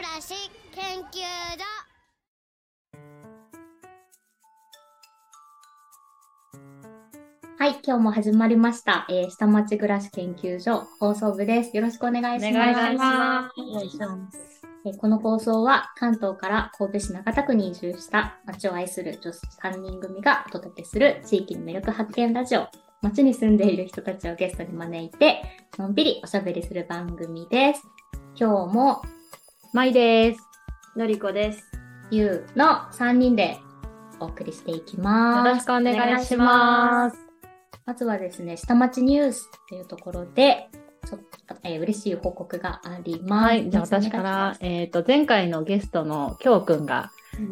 らし研究所はい、今日も始まりました。えー下町暮らし研究所放送部です。よろしくお願いします。お願いしますえーこの放送は関東から神戸市中田区に移住した町を愛する女子3人組がお届けする地域の魅力発見ラジオ。町に住んでいる人たちをゲストに招いて、のんびりおしゃべりする番組です。今日もまいです。のりこです。ゆうの3人でお送りしていきよます。ろしくお願いします。まずはですね、下町ニュースというところで、ちょっと、えー嬉しい報告があります。はい、じゃあ私から、えっ、と、前回のゲストのきょうくんが、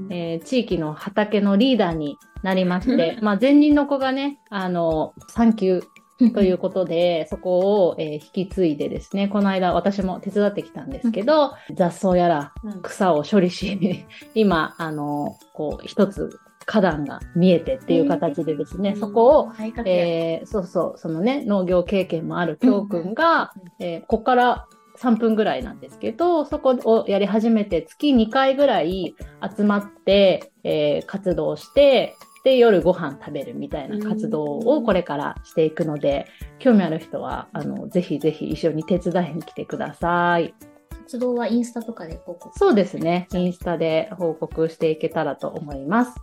えー地域の畑のリーダーになりまして、まあ、前任の子がね、あの、産休 ということで、そこを、えー引き継いでですね、この間私も手伝ってきたんですけど、雑草やら草を処理し、今、あの、こう、一つ花壇が見えてっていう形でですね、そこを、えーそうそう、そのね、農業経験もあるきょうくん。が、えーここから3分ぐらいなんですけど、そこをやり始めて月2回ぐらい集まって、えー活動して、で、夜ご飯食べるみたいな活動をこれからしていくので、興味ある人は、あの、ぜひぜひ一緒に手伝いに来てください。活動はインスタとかで報告そうですね。インスタで報告していけたらと思います。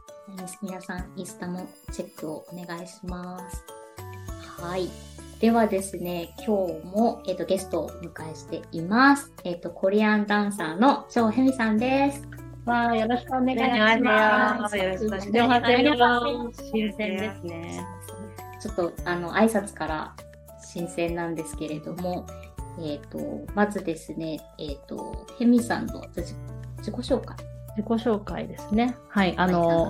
皆さん、インスタもチェックをお願いします。はい。ではですね、今日も、えっとゲストをお迎えしています。えっ、と、コリアンダンサーの張ヘミさんです。わあ、よろしくお願いします。よろしくお願いします新鮮ですね。ちょっと、あの、挨拶から新鮮なんですけれども、えっ、と、まずですね、えっ、と、ヘミさんの自自己紹介。自己紹介ですね。はい。ああの。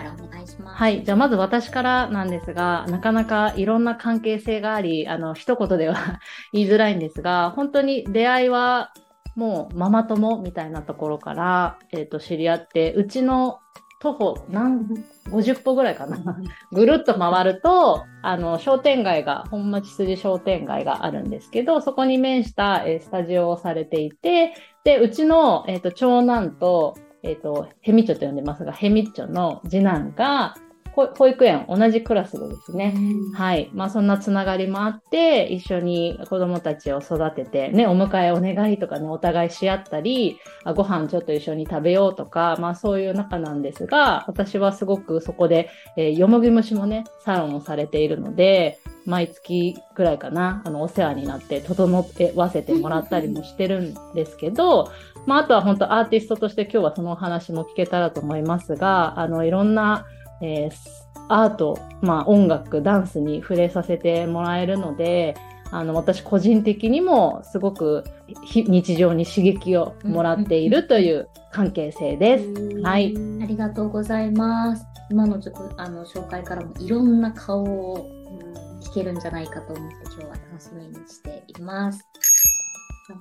はい。じゃあ、まず私からなんですが、なかなかいろんな関係性があり、あの、一言では 言いづらいんですが、本当に出会いは、もうママ友みたいなところから、えっ、と、知り合って、うちの徒歩何、50歩ぐらいかな。ぐるっと回ると、あの、商店街が、本町筋商店街があるんですけど、そこに面した、えースタジオをされていて、で、うちの、えっ、と、長男と、えっ、と、ヘミッチョと呼んでますが、ヘミッチョの次男が、ほ保育園同じクラスでですね、はい。まあそんなつながりもあって、一緒に子供たちを育てて、ね、お迎えお願いとかね、お互いし合ったり、あご飯ちょっと一緒に食べようとか、まあそういう仲なんですが、私はすごくそこで、えーよもぎ虫もね、サロンをされているので、毎月くらいかな、あの、お世話になって、整えわせてもらったりもしてるんですけど、まああとは本当アーティストとして今日はそのお話も聞けたらと思いますが、あの、いろんな、えーアート、まあ、音楽、ダンスに触れさせてもらえるので、あの私個人的にもすごくひ日常に刺激をもらっているという関係性です。はい。ありがとうございます。今のちょっとあの紹介からもいろんな顔を聞けるんじゃないかと思って今日は楽しみにしています。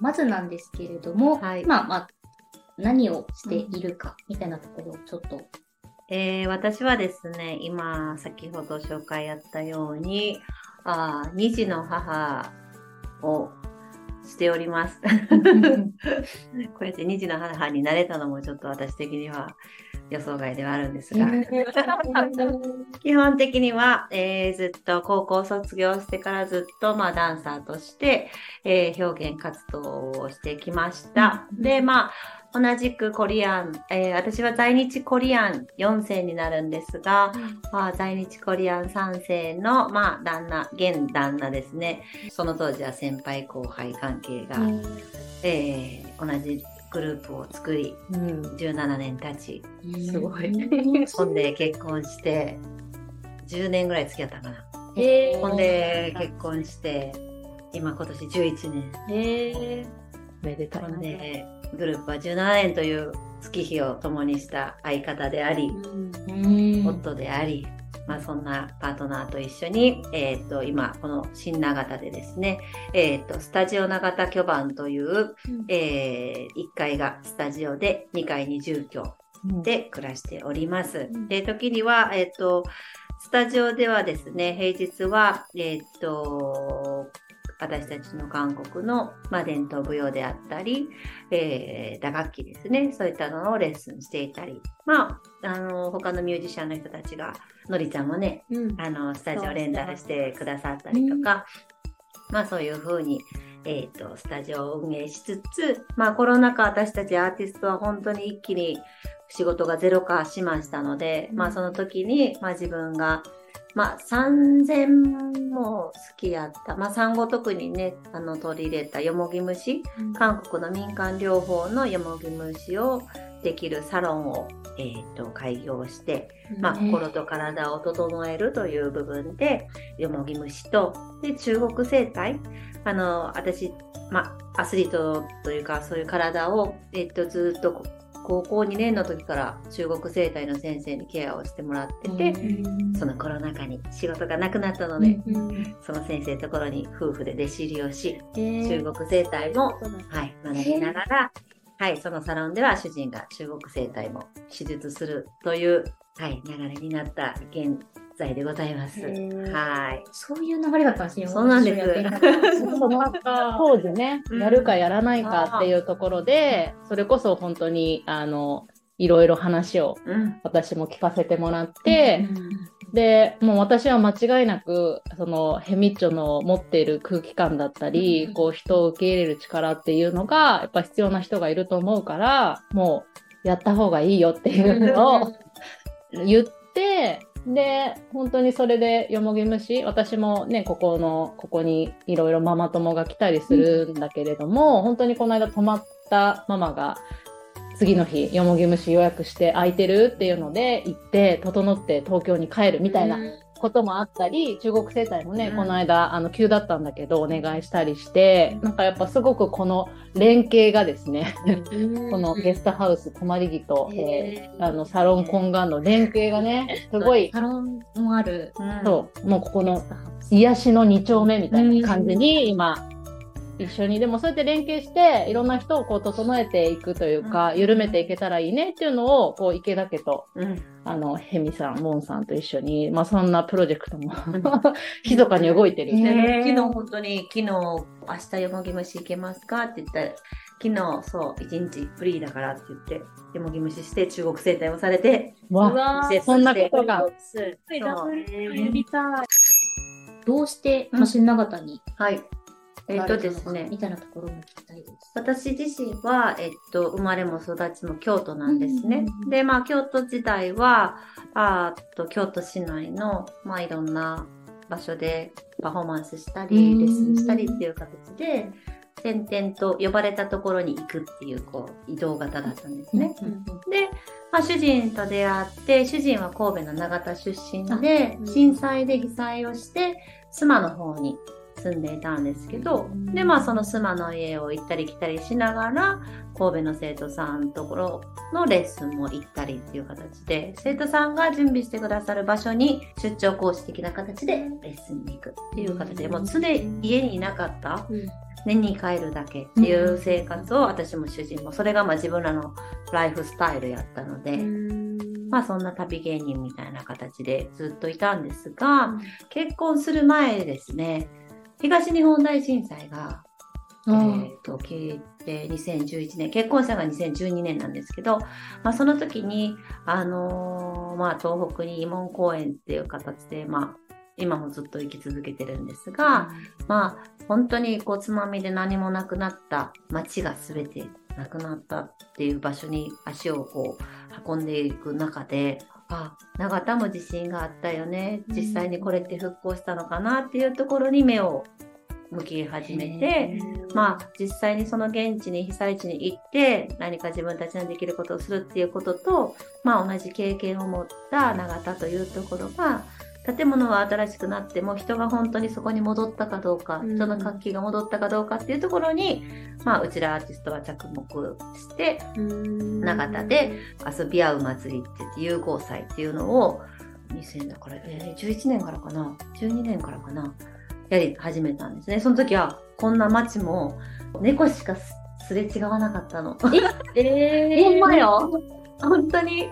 まずなんですけれども、はいまあまあ何をしているかみたいなところをちょっと、えー私はですね、今、先ほど紹介あったように、あー二児の母をしております。こうやって二児の母になれたのもちょっと私的には予想外ではあるんですが、基本的には、えーずっと高校卒業してからずっと、まあ、ダンサーとして、えー表現活動をしてきました。うんで、まあ、同じくコリアン、えー私は在日コリアン4世になるんですが、まあ、在日コリアン3世の、まあ、旦那、現旦那ですね。その当時は先輩後輩関係が、えー同じグループを作り、うん、17年経ち、すごい。ほんで結婚して、10年ぐらい付き合ったかな。えー。ほんで結婚して、今今年11年。えめでたいほんな。で、グループは17年という月日を共にした相方であり、ー、夫であり、まあ、そんなパートナーと一緒に、えーっと今この新長田でですね、えーっとスタジオ長田巨番という、え1階がスタジオで2階に住居うんで暮らしております。うん。で時には、えーっとスタジオではですね平日は、えーっと私たちの韓国の、まあ、伝統舞踊であったり、えー、打楽器ですね。そういったのをレッスンしていたり、まあ、あの、他のミュージシャンの人たちが、のりちゃんもね、うん。あの、スタジオレンタルしてくださったりとか、まあそういうふうに、えっ、と、スタジオを運営しつつ、まあコロナ禍私たちアーティストは本当に一気に仕事がゼロ化しましたので、まあその時に、まあ自分が、まあ3000も好きやった。まあ産後特にね、あの取り入れたよもぎ虫、韓国の民間療法のよもぎ虫をできるサロンを、えー、と開業して、まあ、心と体を整えるという部分で、よもぎ虫と、で、中国生態。あの、私、まあ、アスリートというか、そういう体を、えっと、ずっとこ高校2年の時から中国生態の先生にケアをしてもらってて、そのコロナ禍に仕事がなくなったので、その先生のところに夫婦で弟子入りをし、中国生態も、はい、学びながら、はい、そのサロンでは主人が中国生態も手術するという、はい、流れになった現在でございます。はい。そういう流れだったんですね。そうなんです。当時ね、うん。やるかやらないかっていうところで、それこそ本当に、あの、いろいろ話をうん。私も聞かせてもらって、で、もう私は間違いなく、そのヘミッチョの持っている空気感だったり、うん。こう人を受け入れる力っていうのが、やっぱ必要な人がいると思うから、もうやった方がいいよっていうのを言って、で、本当にそれでよもぎ虫、私もね、ここの、ここにいろいろママ友が来たりするん。だけれども、本当にこの間泊まったママが、次の日、よもぎ虫予約して空いてるっていうので行って、整って東京に帰るみたいなこともあったり、中国生態もね、うん。この間、あの、急だったんだけど、お願いしたりして、なんかやっぱすごくこの連携がですね、このゲストハウス、泊まり木と、えーあの、サロン懇願の連携がね、すごい、サロンもある。うん。そう、もうここの癒しの二丁目みたいな感じに今、一緒に、でもそうやって連携して、いろんな人をこう整えていくというか、うん。緩めていけたらいいねっていうのを、こう、池田家と、うん。あの、ヘミさん、モンさんと一緒に、まあそんなプロジェクトも、密かに動いてる。ね。昨日本当に、昨日、明日よもぎ虫行けますかって言ったら、昨日、そう、一日フリーだからって言って、よもぎ虫して中国生態をされて、わ、そんなことが。そう。どうして都心長田に？はい。えっとですねみ、たいなところも聞きたいです。私自身は、えっと、生まれも育ちも京都なんですね。うんで、まあ、京都時代は、あと、京都市内の、まあ、いろんな場所でパフォーマンスしたり、うんレッスンしたりっていう形で、点々と呼ばれたところに行くっていう、こう、移動型だったんですね。で、まあ、主人と出会って、主人は神戸の長田出身で震災で被災をして、須磨の方に住んでいたんですけど、うん。で、まあ、その須磨の家を行ったり来たりしながら、神戸の生徒さんのところのレッスンも行ったりっていう形で、生徒さんが準備してくださる場所に出張講師的な形でレッスンに行くっていう形で、もう常に家にいなかった年に帰るだけっていう生活を私も主人もそれがまあ自分らのライフスタイルやったので、まあそんな旅芸人みたいな形でずっといたんですが、結婚する前ですね東日本大震災が、えー、と起きて2011年結婚したのが2012年なんですけど、まあ、その時に、あのーまあ、東北に慰問公演っていう形で、まあ、今もずっと生き続けてるんですが、まあ、本当にこう、つまみで何もなくなった街が全てなくなったっていう場所に足をこう、運んでいく中で、あ、長田も地震があったよね。実際にこれって復興したのかなっていうところに目を向き始めて、まあ、実際にその現地に被災地に行って何か自分たちのできることをするっていうことと、まあ、同じ経験を持った永田というところが建物は新しくなっても人が本当にそこに戻ったかどうか、うん。人の活気が戻ったかどうかっていうところに、まあ、うちらアーティストは着目して永田で遊び合う祭りって言って融合祭っていうのを2000だから、えー11年からかな？12年からかな？やり始めたんですね。その時はこんな街も猫しかすすれ違わなかったの。え ほんまよ。本当に。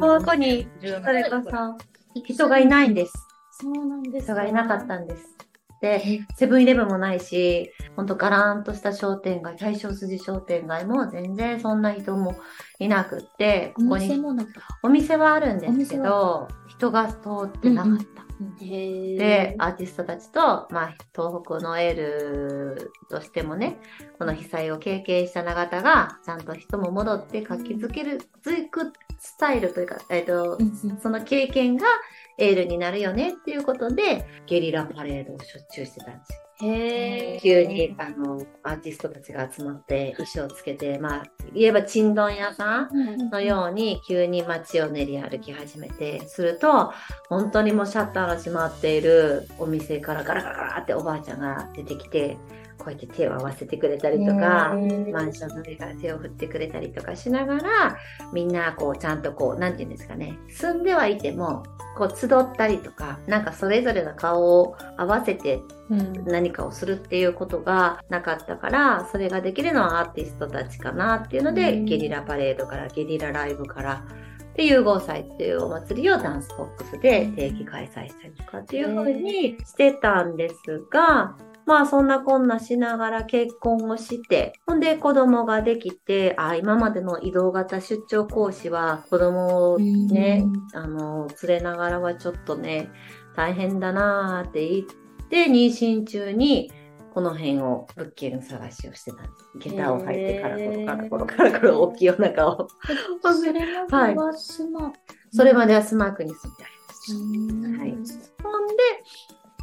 ここにそれこそ人がいないんです。そうなんです。人がいなかったんです。って、セブンイレブンもないし、ほんとガラーンとした商店街、大正筋商店街も全然そんな人もいなくって、こおこに店もなんか。お店はあるんですけど、人が通ってなかった。へで、アーティストたちと、まあ、東北のエールとしてもね、この被災を経験した永田が、ちゃんと人も戻って活気づける、つくスタイルというか、えっ、と、その経験がエールになるよねっていうことで、ゲリラパレードをしょっちゅうしてたんですよ。へ急に、あの、アーティストたちが集まって、衣装つけて、まあ、言えば、ちんどん屋さん。のように急に街を練り歩き始めてすると本当にもうシャッターが閉まっているお店からガラガラガラっておばあちゃんが出てきてこうやって手を合わせてくれたりとかマンションの上から手を振ってくれたりとかしながらみんなこうちゃんとこうなんて言うんですかね住んではいてもこう集ったりとかなんかそれぞれの顔を合わせてうん。何かをするっていうことがなかったからそれができるのはアーティストたちかなっていうので、うん。ゲリラパレードからゲリラライブからで融合祭っていうお祭りをダンスボックスで定期開催したりとかっていう風にしてたんですが、まあそんなこんなしながら結婚をして、ほんで子供ができて、あ、今までの移動型出張講師は子供をね、あの、連れながらはちょっとね、大変だなーって言って、妊娠中に、この辺を物件探しをしてたんです。下駄を履いてからころからころからころ大きいお腹を。それまではスマーそれまではスマークに住んでありました。はいほんで、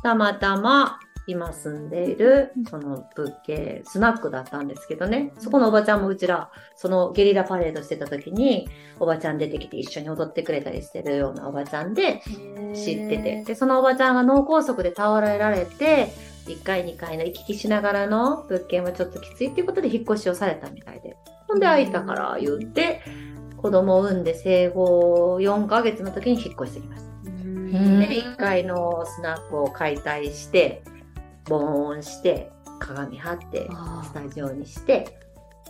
たまたま今住んでいるその物件、スナックだったんですけどね、そこのおばちゃんもうちら、そのゲリラパレードしてた時に、おばちゃん出てきて一緒に踊ってくれたりしてるようなおばちゃんで知ってて、で、そのおばちゃんが脳梗塞で倒れられて、1階2階の行き来しながらの物件はちょっときついっていうことで引っ越しをされたみたいで。ほんで空いたから言って、子供を産んで生後4ヶ月の時に引っ越してきました。うん。で、1階のスナックを解体して、防音して、鏡張って、あスタジオにして、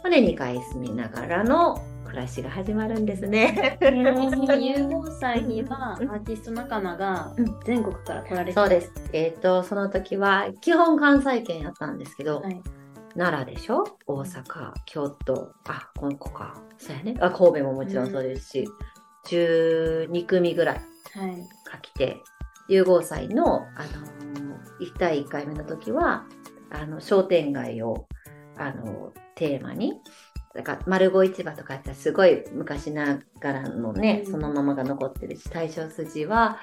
ほんで2階住みながらの暮らしが始まるんですね。融合祭にはアーティスト仲間がうん全国から来られてそうです。えっ、と、その時は、基本関西圏やったんですけど、はい奈良でしょ？大阪、京都、あ、この子か。そうやね。あ、神戸ももちろんそうですし、12組ぐらいが来て、融合祭の、あのー、1対1回目の時は、あの、商店街を、あのテーマに、だから、丸子市場とかやったらすごい昔ながらのね、うん。そのままが残ってるし、大正筋は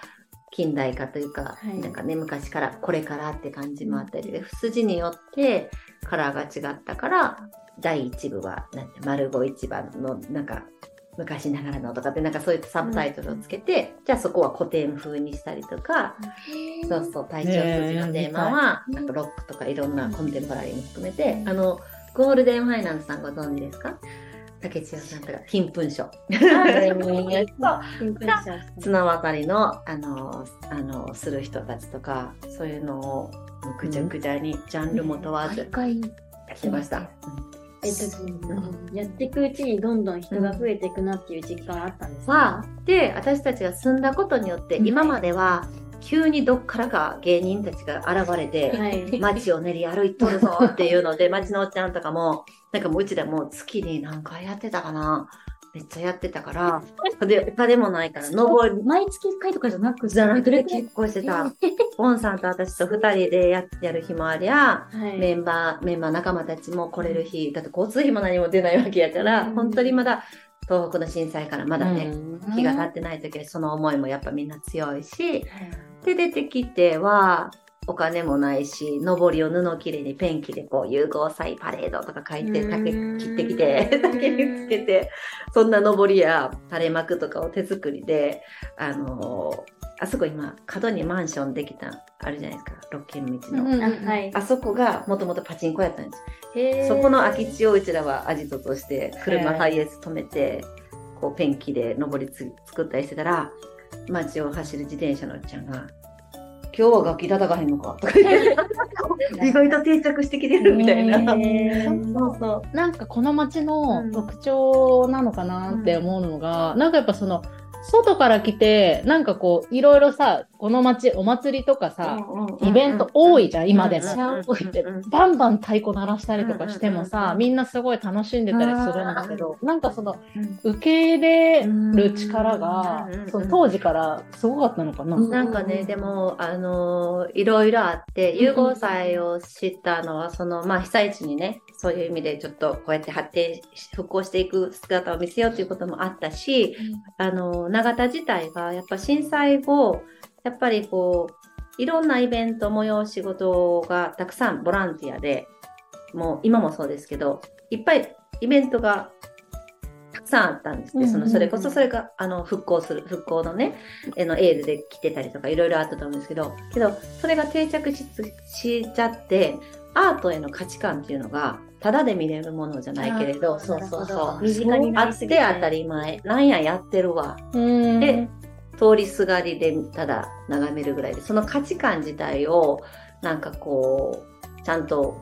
近代化というか、はい。なんかね、昔からこれからって感じもあったりで、筋によってカラーが違ったから、第1部は、なんて、丸子市場の、なんか、昔ながらのとかって、なんかそういったサブタイトルをつけて、じゃあそこは古典風にしたりとか、そうそう、大正筋のテーマは、なんかロックとかいろんなコンテンポラリーも含めて、あの、ゴールデンファイナンスさんご存知ですか？竹千代さんとか、金粉賞。新聞社綱渡りの、あの、あの、する人たちとか、そういうのを、ぐちゃぐちゃに、ジャンルも問わず、回。やってました。えっとやっていくうちにどんどん人が増えていくなっていう実感はあったんです。かは、で、私たちが住んだことによって、うん。今までは、急にどっからか芸人たちが現れて、はい。街を練り歩いとるぞっていうので、街のおっちゃんとかも、なんかもううちでもう月に何回やってたかなめっちゃやってたから、で、お金もないから、登り、毎月1回とかじゃなくじゃなくて結構してた。ボンさんと私と二人でややる日もありゃ、はい。メンバー、メンバー仲間たちも来れる日、だって交通費も何も出ないわけやから、うん。本当にまだ東北の震災からまだね、うん。日が経ってない時はその思いもやっぱみんな強いし、で出てきてはお金もないし、上りを布切れにペンキでこう融合祭パレードとか書いてうん。竹切ってきて、竹につけて、そんな上りや垂れ幕とかを手作りで、あのーあそこ今角にマンションできたあるじゃないですか、六軒道の。うん。あはい。あそこがもともとパチンコやったんです。へー。そこの空き地をうちらはアジトとして車ハイエース止めて、こうペンキで上りつ作ったりしてたら、街を走る自転車のおっちゃんが、今日は楽器叩かへんのかとか言って、意外と定着してきてるみたいな。そうそう。なんかこの街うんの特徴なのかなって思うのが、なんかやっぱその外から来て、なんかこう、いろいろさ、この街、お祭りとかさ、イベント多いじゃん、今でも。でバンバン太鼓鳴らしたりとかしてもさ、みんなすごい楽しんでたりするんだけど、なんかその、受け入れる力が、その当時からすごかったのかな。なんかね、でも、あのーいろいろあって、融合祭を知ったのは、その、まあ、被災地にね、そういう意味でちょっとこうやって発展し、復興していく姿を見せようということもあったし、あの、長田自体がやっぱ震災後、やっぱりこう、いろんなイベント、催し事がたくさんボランティアで、もう今もそうですけど、いっぱいイベントがたくさんあったんですね。その、それこそそれが、あの、復興する、復興のね、あの、エールで来てたりとかいろいろあったと思うんですけど、けど、それが定着ししちゃって、アートへの価値観っていうのが、ただで見れるものじゃないけれど、そうそうそう。身近にあって当たり前。なんややってるわ。うんで、通りすがりでただ眺めるぐらいで、その価値観自体を、なんかこう、ちゃんと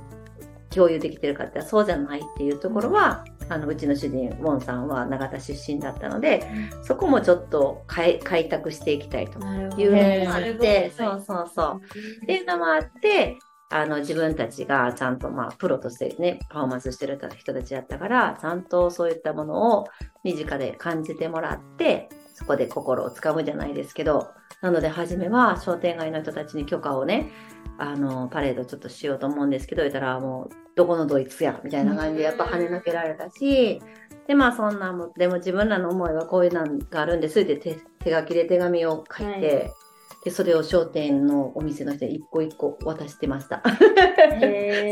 共有できてるかってそうじゃないっていうところは、あの、うちの主人、ウォンさんは永田出身だったので、そこもちょっと開開拓していきたいというのもあって、そうそうそう。っていうのもあって、あの自分たちがちゃんとまあプロとしてね、パフォーマンスしてる人たちやったから、ちゃんとそういったものを身近で感じてもらって、そこで心をつかむじゃないですけど、なので初めは商店街の人たちに許可をね、あの、パレードちょっとしようと思うんですけど、言ったらもう、どこのドイツや、みたいな感じでやっぱ跳ねのけられたし、で、まあそんなもん、でも自分らの思いはこういうのがあるんですって手手書きで手紙を書いて、はで、それを商店のお店の人に一個一個渡してました。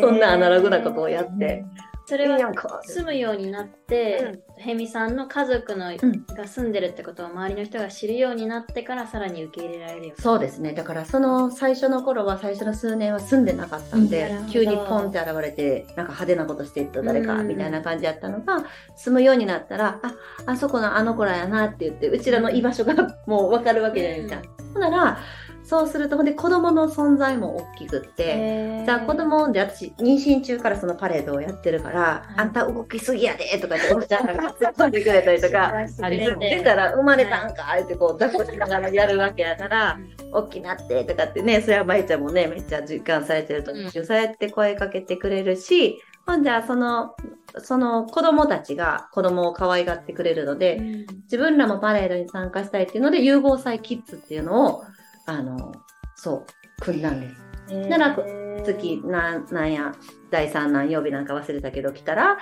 そんなアナログなことをやって。それはなんか住むようになって、ヘミさんの家族の、ん。が住んでるってことを周りの人が知るようになってからさらに受け入れられるよそうですね。だからその最初の頃は最初の数年は住んでなかったんで、うん。急にポンって現れて、なんか派手なことしていった誰かうんみたいな感じやったのが、住むようになったら、あ、あそこのあの子らやなって言って、うちらの居場所がもうわかるわけじゃないですか。ほんなら、そうすると、ほんで子供の存在も大きくって、じゃあ子供で私妊娠中からそのパレードをやってるから、い。あんた動きすぎやでとかっておっしゃったら突っ込んでくれたりとか、ありそう出たら生まれたんかってこう抱っこしながらやるわけやから、大きなってとかってね、それはまいちゃんもね、めっちゃ実感されてると思うし、そうやって声かけてくれるし、ほんじゃその、その子供たちが子供を可愛がってくれるので、うん自分らもパレードに参加したいっていうので、融合祭キッズっていうのを、あの、そう、組んだんです。なら月なんなんや第3何曜日なんか忘れたけど来たら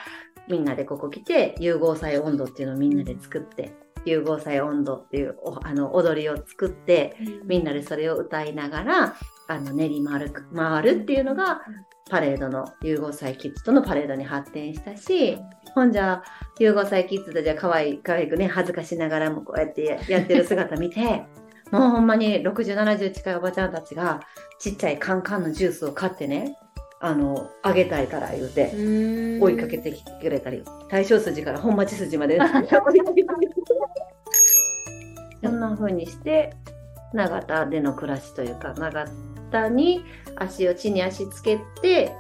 みんなでここ来て融合祭温度っていうのをみんなで作って融合祭温度っていうおあの踊りを作ってみんなでそれを歌いながらあの練り回る回るっていうのがパレードの融合祭キッズとのパレードに発展したしほんじゃ融合祭キッズでじゃあ可愛い可愛くね恥ずかしながらもこうやってややってる姿見て もうほんまに6070近いおばちゃんたちがちっちゃいカンカンのジュースを買ってねあのあげたいから言うてうん。追いかけてきてくれたり大正筋から本町筋まで。そんな風にして長田での暮らしというか長田に足を地に足つけて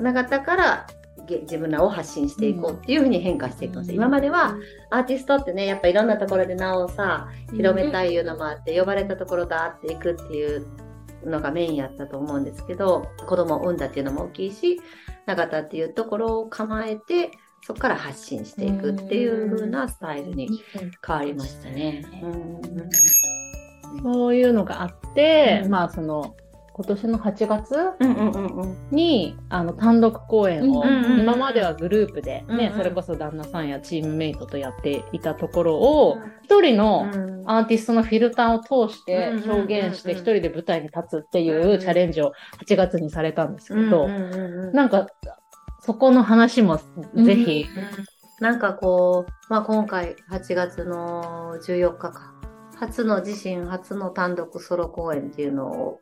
長田からげ自分らを発信していこうっていう風に変化していくんですよ、今まではアーティストってねやっぱいろんなところで名をさ広めたいいうのもあって、呼ばれたところだっていくっていうのがメインやったと思うんですけど子供を産んだっていうのも大きいし永田っていうところを構えてそこから発信していくっていう風なスタイルに変わりましたね。うんそういうのがあって、うんまあその今年の8月にあの単独公演を、今まではグループで、ねそれこそ旦那さんやチームメイトとやっていたところを一人のうん。アーティストのフィルターを通して表現して一人で舞台に立つっていうチャレンジを8月にされたんですけど、なんかそこの話もぜひ、なんかこう、まあ、今回8月の14日か。初の自身初の単独ソロ公演っていうのを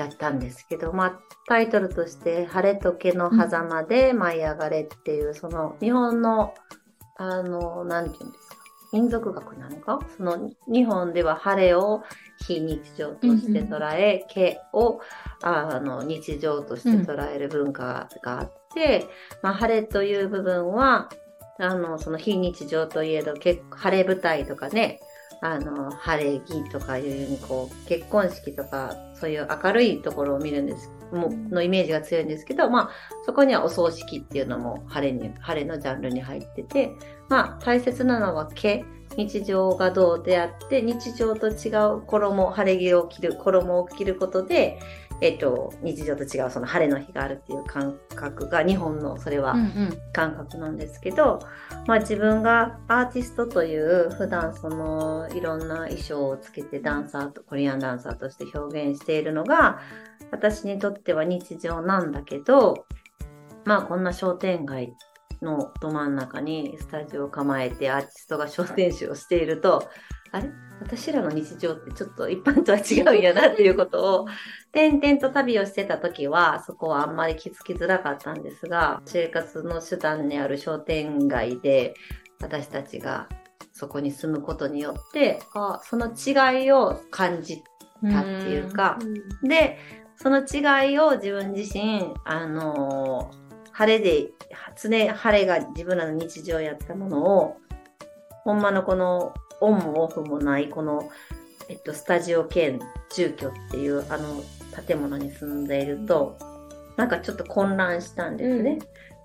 やったんですけど、まあ、タイトルとして「晴れと毛の狭間で舞い上がれ」っていう、その日本のあのなんていうんですか民族学なのかその日本では晴れを非日常として捉え、毛をあの日常として捉える文化があって、まあ、晴れという部分はあのその非日常といえど結構晴れ舞台とかねあの、晴れ着とかいうように、こう、結婚式とか、そういう明るいところを見るんです、ものイメージが強いんですけど、まあ、そこにはお葬式っていうのも晴れに、晴れのジャンルに入ってて、まあ、大切なのは毛、日常がどうであって、日常と違う衣、晴れ着を着る、衣を着ることで、えっと、日常と違うその晴れの日があるっていう感覚が、日本のそれはうんうん。感覚なんですけど、まあ自分がアーティストという普段そのいろんな衣装をつけてダンサーと、コリアンダンサーとして表現しているのが、私にとっては日常なんだけど、まあこんな商店街のど真ん中にスタジオを構えてアーティストが商店主をしていると、あれ？私らの日常ってちょっと一般とは違うんやなっていうことを、転々と旅をしてた時は、そこはあんまり気づきづらかったんですが、生活の手段にある商店街で、私たちがそこに住むことによって、あその違いを感じたっていうか、で、その違いを自分自身、あのー晴れで、常晴れが自分らの日常やったものを、ほんまのこのオンもオフもない、この、えっと、スタジオ兼住居っていうあの建物に住んでいると、なんかちょっと混乱したんですね。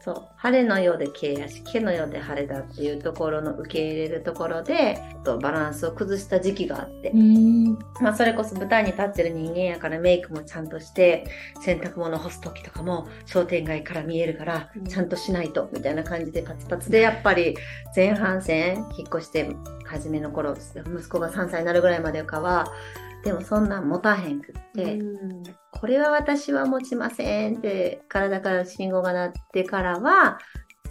そう。晴れのようで毛やし、毛のようで晴れだっていうところの受け入れるところで、とバランスを崩した時期があって。うん。まあそれこそ舞台に立ってる人間やからメイクもちゃんとして、洗濯物干す時とかも商店街から見えるからうん、ちゃんとしないと、みたいな感じでパツパツで、やっぱり前半戦引っ越して初めの頃、息子が3歳になるぐらいまでかは、でもそんなん持たへんくって、これは私は持ちませんって体から信号が鳴ってからは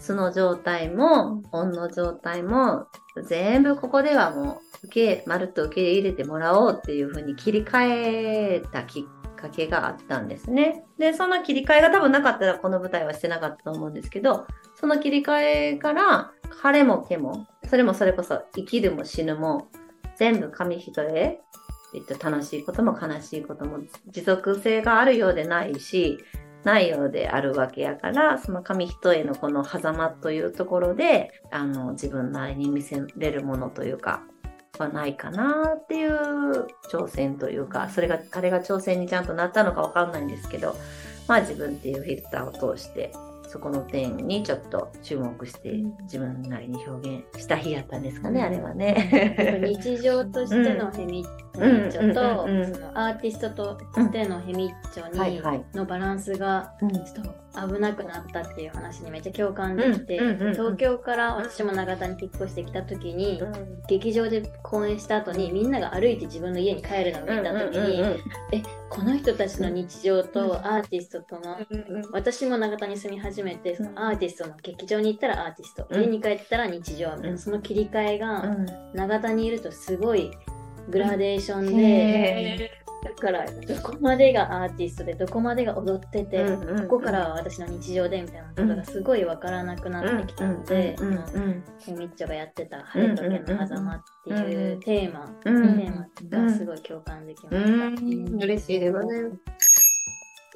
素の状態も本の状態も全部ここではもう受けまるっと受け入れてもらおうっていう風に切り替えたきっかけがあったんですね。でその切り替えが多分なかったらこの舞台はしてなかったと思うんですけどその切り替えから晴れも毛もそれもそれこそ生きるも死ぬも全部紙一重えっと、楽しいことも悲しいことも持続性があるようでないし、ないようであるわけやから、その紙一重のこの狭間というところで、あの、自分なりに見せれるものというか、はないかなっていう挑戦というか、それが、あれが挑戦にちゃんとなったのかわかんないんですけど、まあ自分っていうフィルターを通して、そこの点にちょっと注目して自分なりに表現した日やったんですかね、あれはね。日常としての ヘミうんッチョと、うんうんうん。そのアーティストとしてのヘミッチョに、はいはい。のバランスがうん。ちょっと危なくなったっていう話にめっちゃ共感できて、うんうんうんうん。東京から私も長田に引っ越してきた時に、劇場で公演した後にみんなが歩いて自分の家に帰るのを見た時に、えこの人たちの日常とアーティストとの私も長田に住み始めてそのアーティストの劇場に行ったらアーティスト、うん。家に帰ったら日常みたいな、うん。その切り替えがうん。長田にいるとすごいグラデーションで、へだからどこまでがアーティストでどこまでが踊ってて、ここからは私の日常でみたいなことがすごいわからなくなってきたので、うんうんあのケミッチョがやってた「晴れと毛の狭間」っていうテーマ、うん。テーマがすごい共感できました。うん。嬉しいですね。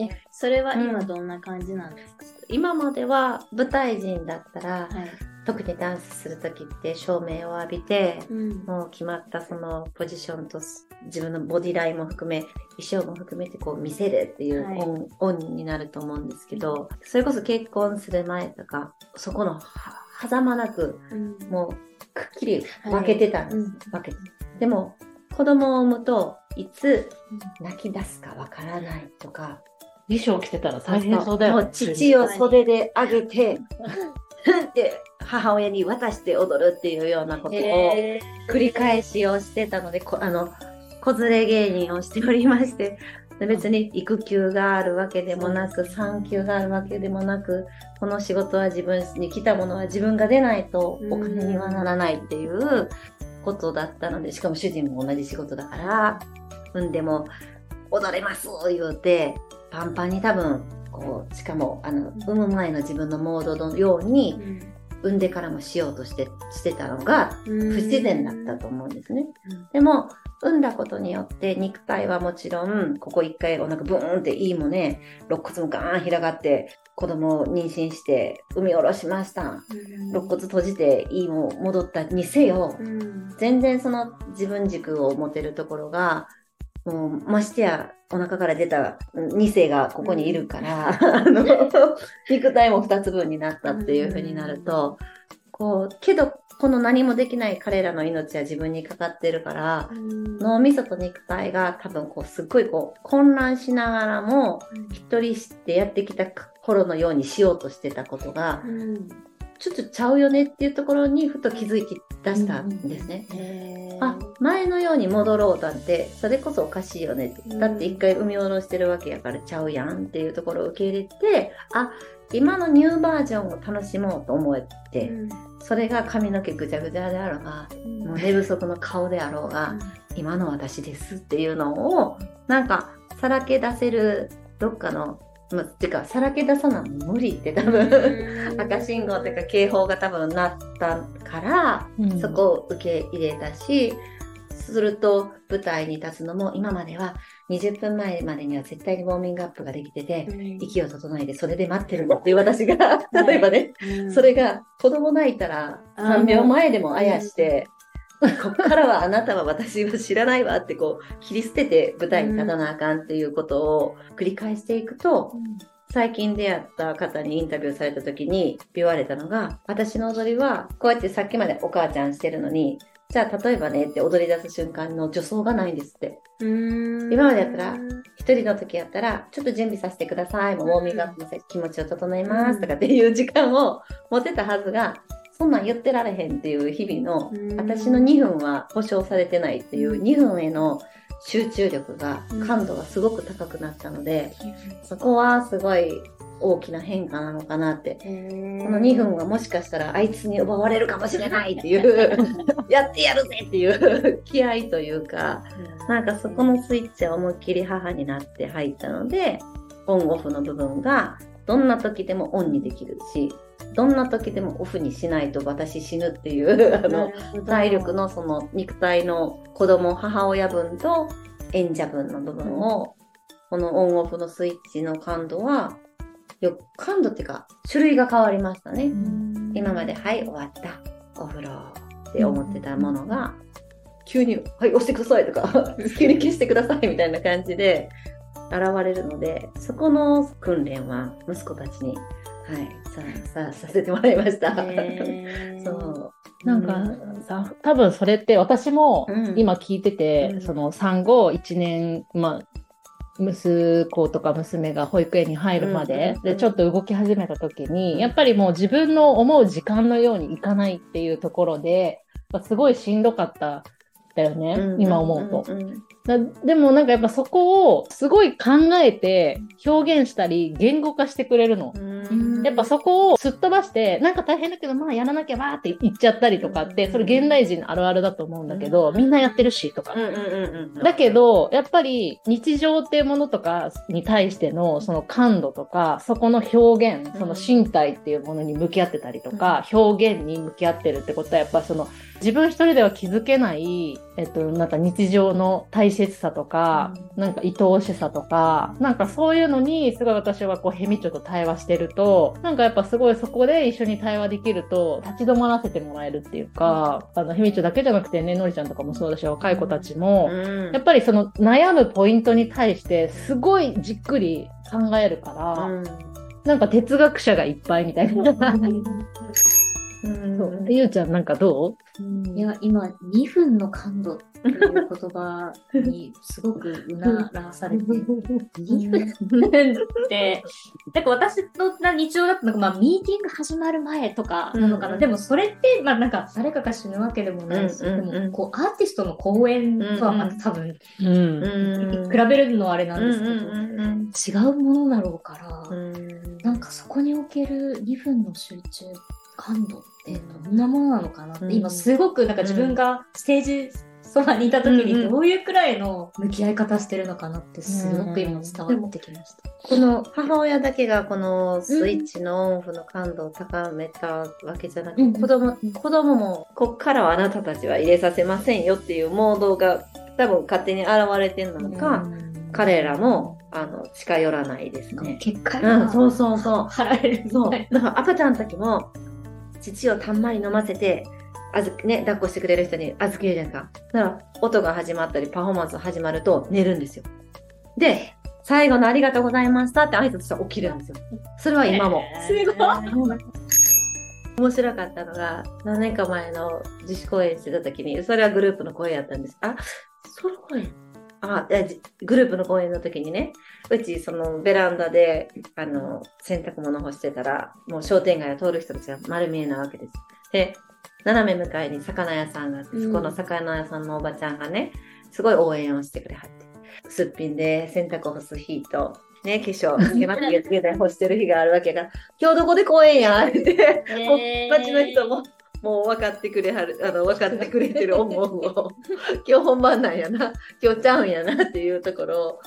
えそれは今どんな感じなんですか、今までは舞台人だったら、はい特にダンスする時って照明を浴びて、うん。もう決まったそのポジションと自分のボディラインも含め衣装も含めてこう見せるっていうはい。オン,、オンになると思うんですけどそれこそ結婚する前とかそこのは狭間なくうん。もうくっきり分けてたんです、うん。分けて。でも子供を産むといつ泣き出すかわからないとか衣装着てたら大変そうだよ。もう父を袖で上げて、で母親に渡して踊るっていうようなことをへ繰り返しをしてたので、こあの子連れ芸人をしておりまして、で別に育休があるわけでもなく、産休があるわけでもなく、この仕事は自分に来たものは自分が出ないとお金にはならないっていうことだったので、しかも主人も同じ仕事だから、産んでも踊れます言うて、パンパンに多分、こう、しかも、あの、産む前の自分のモードのように、産んでからもしようとして、してたのが、不不自然だったと思うんですね。うん。でも、産んだことによって肉体はもちろん、ここ一回お腹ブーンっていいもね、肋骨もガーン開がって、子供を妊娠して産み下ろしました。肋骨閉じていいも戻ったにせよ、うん。全然その自分軸を持てるところが、もうましてやお腹から出た2世がここにいるから、あの肉体も2つ分になったっていう風になると、こう、けどこの何もできない彼らの命は自分にかかってるから、脳みそと肉体が多分こうすっごいこう混乱しながらも一人知ってやってきた頃のようにしようとしてたことがちょっとちゃうよねっていうところにふと気づき出したんですね。あ前のように戻ろうだってそれこそおかしいよねってだって一回産み下ろしてるわけやからちゃうやんっていうところを受け入れてあ今のニューバージョンを楽しもうと思ってそれが髪の毛ぐちゃぐちゃであろうがもう寝不足の顔であろうが今の私ですっていうのをなんかさらけ出せるどっかのまあ、てかさらけ出さな無理って多分。赤信号というか警報が多分なったから、うん。そこを受け入れたしすると舞台に立つのも今までは20分前までには絶対にウォーミングアップができてて、息を整えてそれで待ってるんだっていう私が例えばね、それが子供泣いたら3秒前でもあやして、こっからはあなたは私は知らないわってこう切り捨てて舞台に立たなあかんっていうことを繰り返していくと、最近出会った方にインタビューされた時に言われたのが、私の踊りはこうやってさっきまでお母ちゃんしてるのに、じゃあ例えばねって踊り出す瞬間の助走がないんですって。今までやったら一人の時やったら、ちょっと準備させてください。もうウォーミングアップのせ気持ちを整えますとかっていう時間を持てたはずが、そんなん言ってられへんっていう日々の、私の2分は保証されてないっていう2分への集中力が、感度がすごく高くなったので、そこはすごい大きな変化なのかなって。この2分はもしかしたらあいつに奪われるかもしれないっていう、やってやるぜっていう気合というか、なんかそこのスイッチは思いっきり母になって入ったので、オンオフの部分がどんな時でもオンにできるし、どんな時でもオフにしないと私死ぬっていう、あの、体力のその肉体の子供、母親分と演者分の部分を、このオンオフのスイッチの感度は、よ感度っていうか、種類が変わりましたね。今まで、はい、終わった、お風呂って思ってたものが、急に、はい、押してくださいとか、急に消してくださいみたいな感じで現れるので、そこの訓練は息子たちに、はい、さ、さ、させてもらいました。そう。なんかさ、多分それって私もうん今聞いてて、うんその産後1年、まあ、息子とか娘が保育園に入るまで、うんで、ちょっと動き始めた時に、やっぱりもう自分の思う時間のようにいかないっていうところで、すごいしんどかっただよね、うん今思うと。でもなんかやっぱそこをすごい考えて表現したり言語化してくれるの。うんやっぱそこをすっ飛ばして、なんか大変だけど、まあやらなきゃばーって言っちゃったりとかって、それ現代人のあるあるだと思うんだけど、みんなやってるしとか。だけど、やっぱり日常っていうものとかに対してのその感度とか、そこの表現、その身体っていうものに向き合ってたりとか、表現に向き合ってるってことは、やっぱその自分一人では気づけない、えっと、なんか日常の大切さとか、なんか愛おしさとか、なんかそういうのに、すごい私はこう、ヘミチョと対話してると、なんかやっぱすごいそこで一緒に対話できると、立ち止まらせてもらえるっていうか、あの、ヘミチョだけじゃなくてね、のりちゃんとかもそうだし、若い子たちも、うん。やっぱりその悩むポイントに対して、すごいじっくり考えるから、うん。なんか哲学者がいっぱいみたいな。うんそう。でゆうちゃんなんかどいや、今、2分の感度っていう言葉にすごくうならされて、2分って、なんか私の日常だったのが、まあ、ミーティング始まる前とかなのかな。うんでも、それって、まあ、なんか、誰かが死ぬわけでもないし、うんうんうんでも、こう、アーティストの公演とはまた多分、ううん。うん比べるのはあれなんですけど、うんうん違うものだろうから、うんなんかそこにおける2分の集中感度ってどんなものなのかなって、うん今すごくなんか自分がステージそばにいた時うんうんにどういうくらいの向き合い方してるのかなってすごく今伝わってきました。この母親だけがこのスイッチのオンオフの感度を高めたわけじゃなくて、うん子供子供もこっからはあなたたちは入れさせませんよっていうモードが多分勝手に現れてるのか、彼らもあの、近寄らないですね。結果うん、そうそうそう。払えるそう。だから赤ちゃんの時も、乳をたんまり飲ませて、あずね、抱っこしてくれる人に預けるじゃないですか。だから、音が始まったり、パフォーマンス始まると寝るんですよ。で、最後のありがとうございましたって挨拶したら起きるんですよ。それは今も。すごい。面白かったのが、何年か前の自主公演してた時に、それはグループの公演やったんです。あ、ソロ公演あ、グループの公演の時にね、うちそのベランダで、あの、洗濯物干してたら、もう商店街を通る人たちが丸見えなわけです。で、斜め向かいに魚屋さんがあって、そこの魚屋さんのおばちゃんがね、すごい応援をしてくれはって。すっぴんで洗濯を干す日と、ね、化粧つけまつげつけて干してる日があるわけが、今日どこで公演やって、もう街の人も、もう分かってくれはる、あの、分かってくれてる思うを、今日本番なんやな、今日ちゃうんやなっていうところを、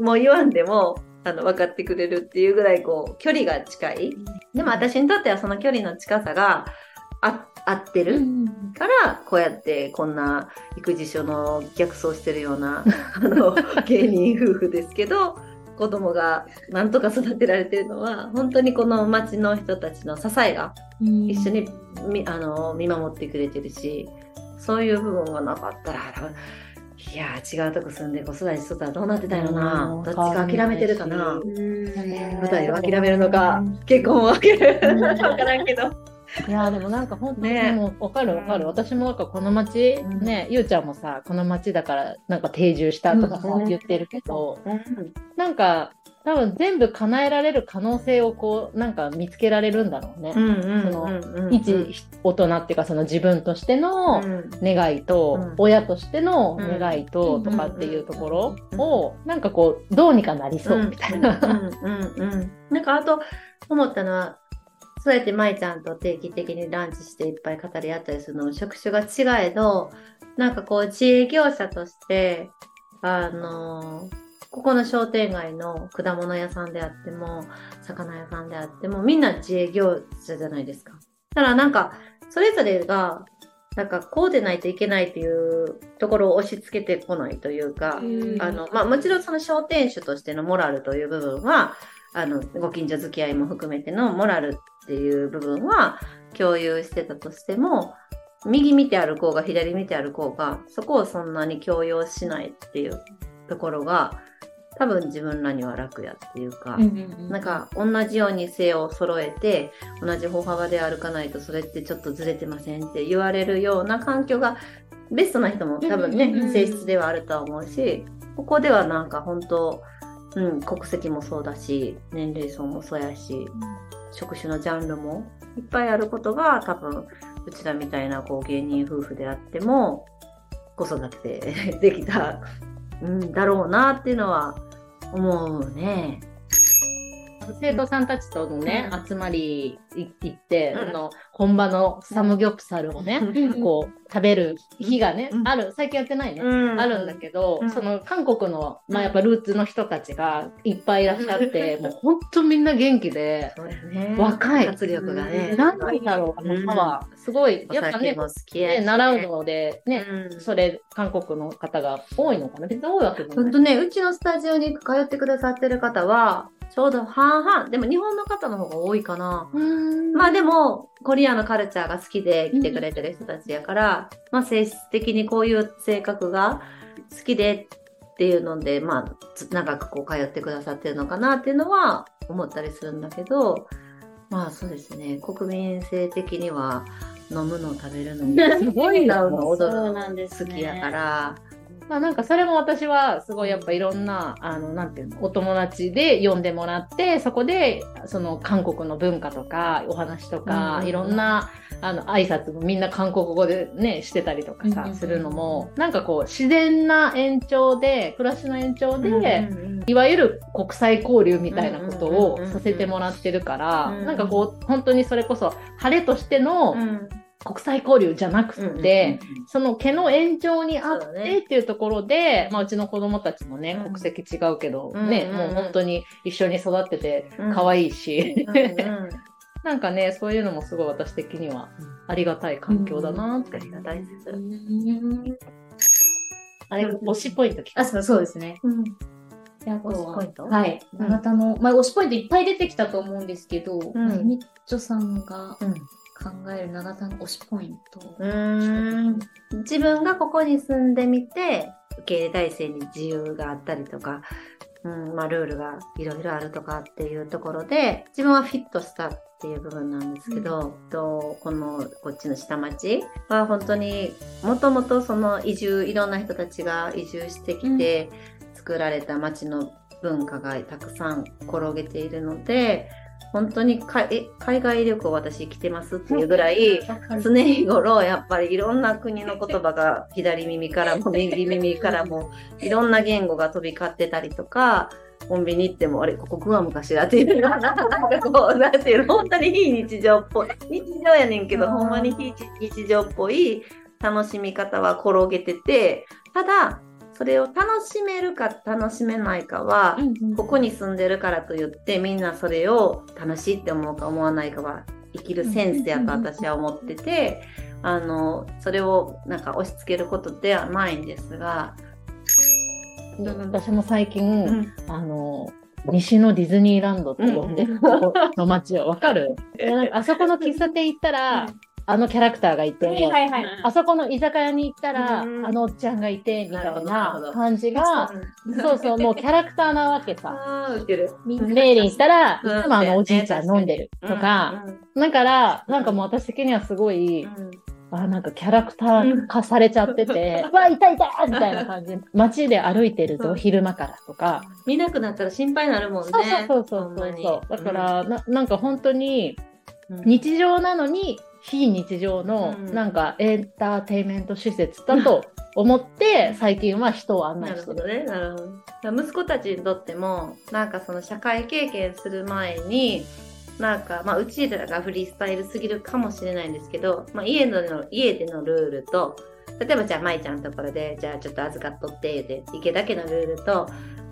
もう言わんでも、あの、分かってくれるっていうぐらい、こう、距離が近い。でも私にとってはその距離の近さが、あ、合ってる。から、こうやってこんな育児書の逆走してるようなあの芸人夫婦ですけど、子供がなんとか育てられてるのは、本当にこの町の人たちの支えが一緒にみあの見守ってくれてるし、そういう部分がなかったら、いやー違うとこ住んで子育てしとったらどうなってたんやろなう。んどっちか諦めてるかな。うん舞台を諦めるのか、結婚を諦めるのかわからんけど。いやーでもなんか本当に、ね。もうわかるわかる。私もなんかこの町、うん。ね、ゆうちゃんもさ、この町だからなんか定住したとかさ、うん言ってるけど、なんか多分全部叶えられる可能性をこう、なんか見つけられるんだろうね。うんうんそのうんうん。一大人っていうかその自分としてのうん。願いと、うん。親としての願いと、うんとかっていうところを、なんかこう、どうにかなりそうみたいな。うんうんうん。なんかあと思ったのはそうやって舞ちゃんと定期的にランチしていっぱい語り合ったりするのも職種が違えどなんかこう自営業者としてあのここの商店街の果物屋さんであっても魚屋さんであってもみんな自営業者じゃないですか。だからなんかそれぞれがなんかこうでないといけないっていうところを押し付けてこないというか、あの、まあ、もちろんその商店主としてのモラルという部分は、あの、ご近所付き合いも含めてのモラルっていう部分は共有してたとしても、右見て歩こうが左見て歩こうが、そこをそんなに強要しないっていうところが、多分自分らには楽やっていうか、なんか同じように背を揃えて同じ歩幅で歩かないとそれってちょっとずれてませんって言われるような環境がベストな人も多分ね、うんうんうん。性質ではあるとは思うしここではなんか本当、うん、国籍もそうだし年齢層もそうやし、職種のジャンルもいっぱいあることが多分うちらみたいなこう芸人夫婦であっても子育て できた、うん、だろうなっていうのは思うね。生徒さんたちとのね、うん集まりい行って、うんあの本場のサムギョプサルをね、こう食べる日がね、うん。ある。最近やってないね、うん。あるんだけど、うん。その韓国の、まあ、やっぱルーツの人たちがいっぱいいらっしゃって、もう本当みんな元気で。若い。活力がね。なん。なんだろう、あのパワー、すごい、おやっぱね、ね習うので、ね、うん。それ、韓国の方が多いのかな。別に多いわけじゃない。ね、うちのスタジオに通ってくださってる方は、ちょうど半々。でも日本の方の方が多いかな。うん。まあでも、コリアのカルチャーが好きで来てくれてる人たちやから、まあ性質的にこういう性格が好きでっていうので、まあ、つ長くこう通ってくださってるのかなっていうのは思ったりするんだけど、まあそうですね、国民性的には飲むの食べるの すごいな歌うの踊るの好きやから、まあなんかそれも私はすごいやっぱいろんな、あの、なんていうの、お友達で呼んでもらって、そこで、その韓国の文化とか、お話とか、うんいろんな、あの、挨拶もみんな韓国語でね、してたりとかさ、うんするのも、なんかこう、自然な延長で、暮らしの延長で、うんうんいわゆる国際交流みたいなことをさせてもらってるから、うん。なんかこう、本当にそれこそ、晴れとしてのうん国際交流じゃなくて、その毛の延長にあってっていうところで、まあうちの子供たちもね、うん国籍違うけど、うんね、うん。もう本当に一緒に育っててうん。可愛いし、なんかね、そういうのもすごい私的にはありがたい環境だなって。ありがたいです。あれ、推しポイント聞かあ、そうそうですね。うん。であとは推しポイント？はい。うん。長田の、まあ、推しポイントいっぱい出てきたと思うんですけど、みっちょさんがうん考える長田の推しポイント。うーん。自分がここに住んでみて受け入れ体制に自由があったりとか、うんまあ、ルールがいろいろあるとかっていうところで自分はフィットしたっていう部分なんですけど、とこのこっちの下町は本当にもともとその移住いろんな人たちが移住してきて作られた町の文化がたくさん転げているので本当にかえ海外旅行私来てますっていうぐらい常日頃やっぱりいろんな国の言葉が左耳からも 右耳からもいろんな言語が飛び交ってたりとかコンビニ行ってもあれここグアムかしらっていうなんかこうなんていうの 本当に非日常っぽい。日常やねんけどうんほんまに非日常っぽい楽しみ方は転げててただそれを楽しめるか楽しめないかは、ここに住んでるからといってみんなそれを楽しいって思うか思わないかは生きるセンスやと私は思っててあのそれをなんか押し付けることではないんですが、私も最近、うん。あの、西のディズニーランドって呼んでるとこの街をわかる？あそこの喫茶店行ったら、あのキャラクターがいて、はいはいはい。あそこの居酒屋に行ったら、うんあのおっちゃんがいて、みたいどな感じが、そうそう、もう キャラクターなわけさ。ああ、ウケる。みんなメイリン行ったら、うんいつもあのおじいちゃん飲んでるとか、だから、なんかもう私的にはすごい、あなんかキャラクター化されちゃってて、うわ、いたいたみたいな感じ。で、街で歩いてると、うん。昼間からとか、見なくなったら心配になるもんね。そうそうそうそうそう。だから、ななんか本当に、うん。日常なのに、非日常の、うんなんかエンターテインメント施設だと 思って、最近は人を案な内してる。るほどね。なるほど。息子たちにとっても、なんかその社会経験する前に、なんか、まあ、うちらがフリースタイルすぎるかもしれないんですけど、まあ、家の家でのルールと、例えばじゃあ、舞ちゃんのところで、じゃあちょっと預かっとって、言うて、池だけのルールと、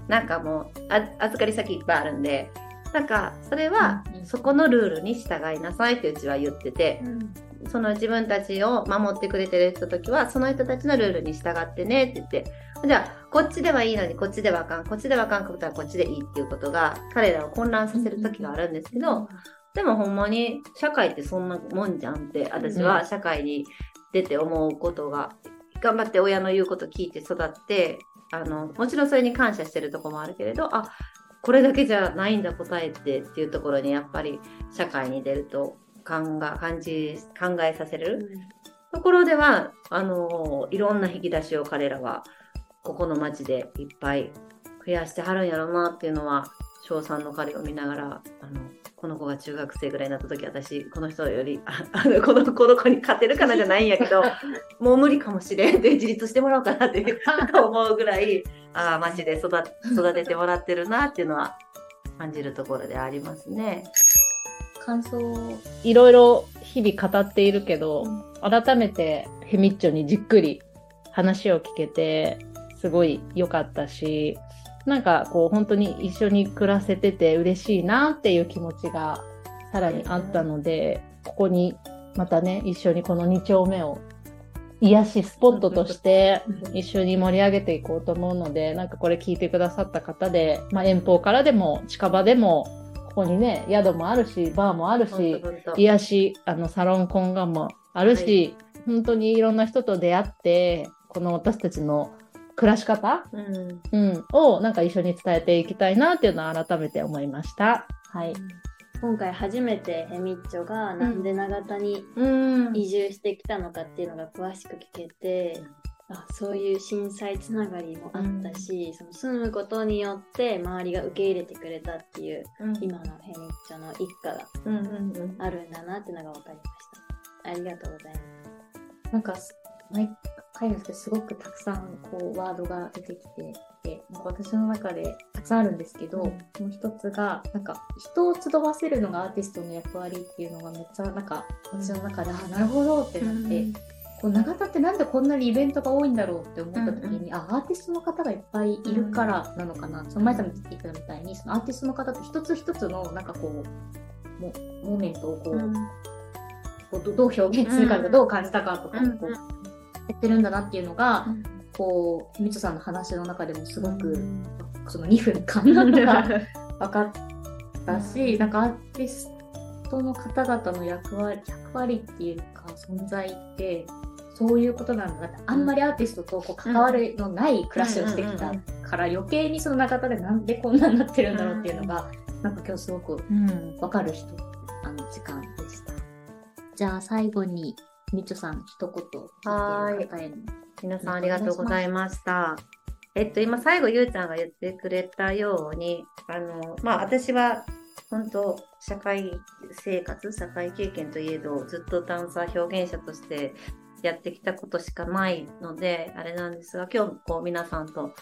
なんかもう、あ預かり先いっぱいあるんで、なんか、それはうんうん、そこのルールに従いなさいってうちは言ってて、その自分たちを守ってくれてる人たちは、その人たちのルールに従ってねって言って、じゃあ、こっちではいいのに、こっちではあかん、こっちではあかんことはこっちでいいっていうことが、彼らを混乱させる時があるんですけど、でもほんまに社会ってそんなもんじゃんって、私は社会に出て思うことが、頑張って親の言うこと聞いて育って、あの、もちろんそれに感謝してるとこもあるけれど、あ、これだけじゃないんだ答えってっていうところにやっぱり社会に出ると考え感じ考えさせるところではあのいろんな引き出しを彼らはここの町でいっぱい増やしてはるんやろうなっていうのは小3の彼を見ながらあのこの子が中学生ぐらいになった時私この人よりあ あのこのこの子に勝てるかなじゃないんやけどもう無理かもしれんで自立してもらおうかなって思うぐらいああ町で育育ててもらってるなっていうのは感じるところでありますね。感想いろいろ日々語っているけど、改めてヘミッチョにじっくり話を聞けて、すごい良かったし、なんかこう本当に一緒に暮らせてて嬉しいなっていう気持ちがさらにあったので、ここにまたね、一緒にこの2丁目を癒しスポットとして一緒に盛り上げていこうと思うので、なんかこれ聞いてくださった方で、まあ、遠方からでも近場でも、ここにね、宿もあるし、バーもあるし、癒し、あの、サロンコンガもあるし、本当にいろんな人と出会って、この私たちの暮らし方、うんうん、をなんか一緒に伝えていきたいなっていうのは改めて思いました。はい。今回初めてヘミッチョがなんで長田にうん。移住してきたのかっていうのが詳しく聞けて、あそういう震災つながりもあったし、その住むことによって周りが受け入れてくれたっていう今のヘミッチョの一家がうんうんうん。あるんだなっていうのが分かりました。ありがとうございます。なんか、毎回すごくたくさん、こう、ワードが出てきてて、なんか私の中でたくさんあるんですけど、うん。その一つが、なんか、人を集わせるのがアーティストの役割っていうのがめっちゃ、なんか、私の中で、あ、なるほどってなって、こう長田ってなんでこんなにイベントが多いんだろうって思った時に、あ、アーティストの方がいっぱいいるからなのかな。その前さんも言ってたみたいに、そのアーティストの方って一つ一つの、なんかこう、もモーメントをこう、こうどどう表現するかとか、うん。どう感じたかとか、うんこうやってるんだなっていうのが、うんこう、みつさんの話の中でもすごく分その2分間なのが分かったし、なんかアーティストの方々の役割役割っていうか存在ってそういうことなんだって。あんまりアーティストとこう関わるのない暮らしをしてきたから余計にその中田でなんでこんなになってるんだろうっていうのが、なんか今日すごくうん。分かる人あの時間でした。じゃあ最後にみちょさん一言聞いてる方への皆さんありがとうございました。えっと、今最後、ゆうちゃんが言ってくれたように、あの、まあ、私は、本当社会生活、社会経験といえど、ずっとダンサー表現者としてやってきたことしかないので、あれなんですが、今日、こう、皆さんと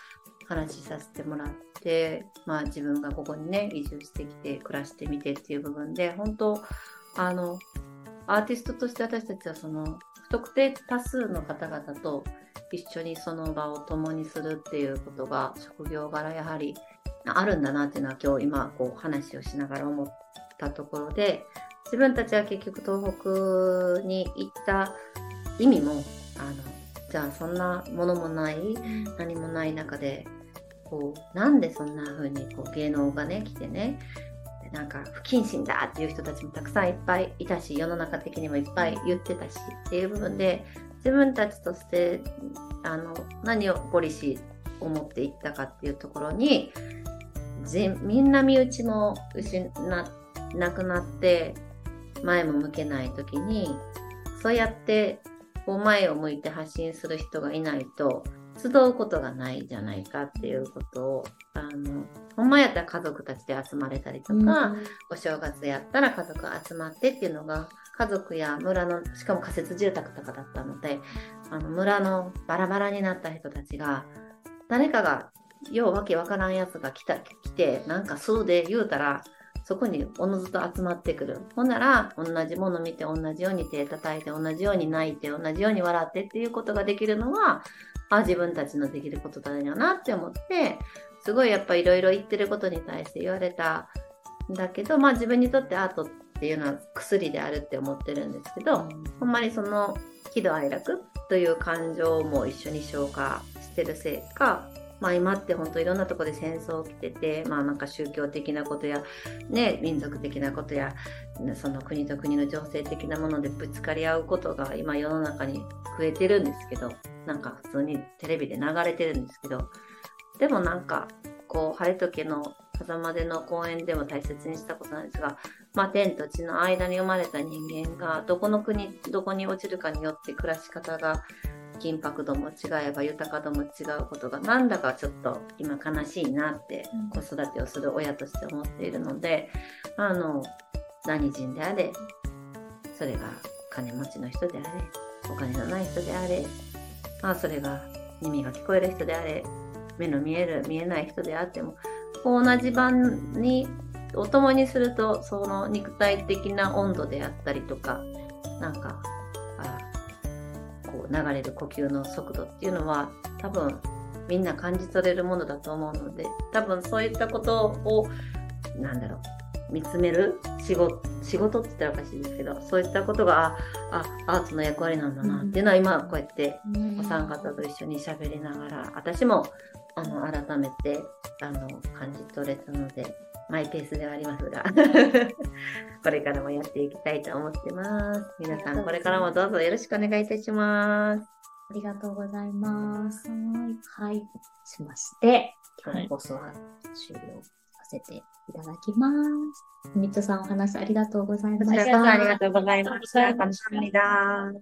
話しさせてもらって、まあ、自分がここにね、移住してきて、暮らしてみてっていう部分で、本当あの、アーティストとして私たちはその、不特定多数の方々と一緒にその場を共にするっていうことが職業柄やはりあるんだなっていうのは今日今こう話をしながら思ったところで自分たちは結局東北に行った意味もあのじゃあそんなものもない何もない中でこうなんでそんな風にこう芸能がね来てねなんか不謹慎だっていう人たちもたくさんいっぱいいたし世の中的にもいっぱい言ってたしっていう部分で自分たちとしてあの何をポリシーを持っていったかっていうところにぜみんな身内も失なくなって前も向けない時にそうやってこう前を向いて発信する人がいないと集うことがないじゃないかっていうことをあのほんまやったら家族たちで集まれたりとか、お正月やったら家族集まってっていうのが家族や村のしかも仮設住宅とかだったのであの村のバラバラになった人たちが誰かがようわけわからんやつが来た来てなんかそうで言うたらそこにおのずと集まってくる。ほんなら同じもの見て同じように手叩いて同じように泣いて同じように笑ってっていうことができるのはあ自分たちのできることだよなって思ってすごいやっぱいろいろ言ってることに対して言われたんだけどまあ自分にとってアートっていうのは薬であるって思ってるんですけど、ほんまにその喜怒哀楽という感情も一緒に消化してるせいか、まあ、今って本当いろんなとこで戦争起きてて、まあ、なんか宗教的なことや、ね、民族的なことやその国と国の情勢的なものでぶつかり合うことが今世の中に増えてるんですけどなんか普通にテレビで流れてるんですけどでもなんかこう晴れ時の狭間での公演でも大切にしたことなんですが、まあ、天と地の間に生まれた人間がどこの国どこに落ちるかによって暮らし方が緊迫度も違えば豊か度も違うことがなんだかちょっと今悲しいなって子育てをする親として思っているので、あの何人であれそれが金持ちの人であれお金のない人であれ、まあ、それが耳が聞こえる人であれ目の見える見えない人であってもこう同じ番にを共にするとその肉体的な温度であったりとかなんかあこう流れる呼吸の速度っていうのは多分みんな感じ取れるものだと思うので多分そういったことをなんだろう見つめる仕事仕事って言ったらおかしいですけどそういったことがああアートの役割なんだなっていうのは今こうやってお三方と一緒に喋りながら私もあの改めてあの感じ取れたのでマイペースではありますが これからもやっていきたいと思ってます皆さんこれからもどうぞよろしくお願いいたしますありがとうございます。はい。しまして、今日の放送は終了させていただきます。みっちょさんお話ありがとうございました。ありがとうございました。楽しみだ。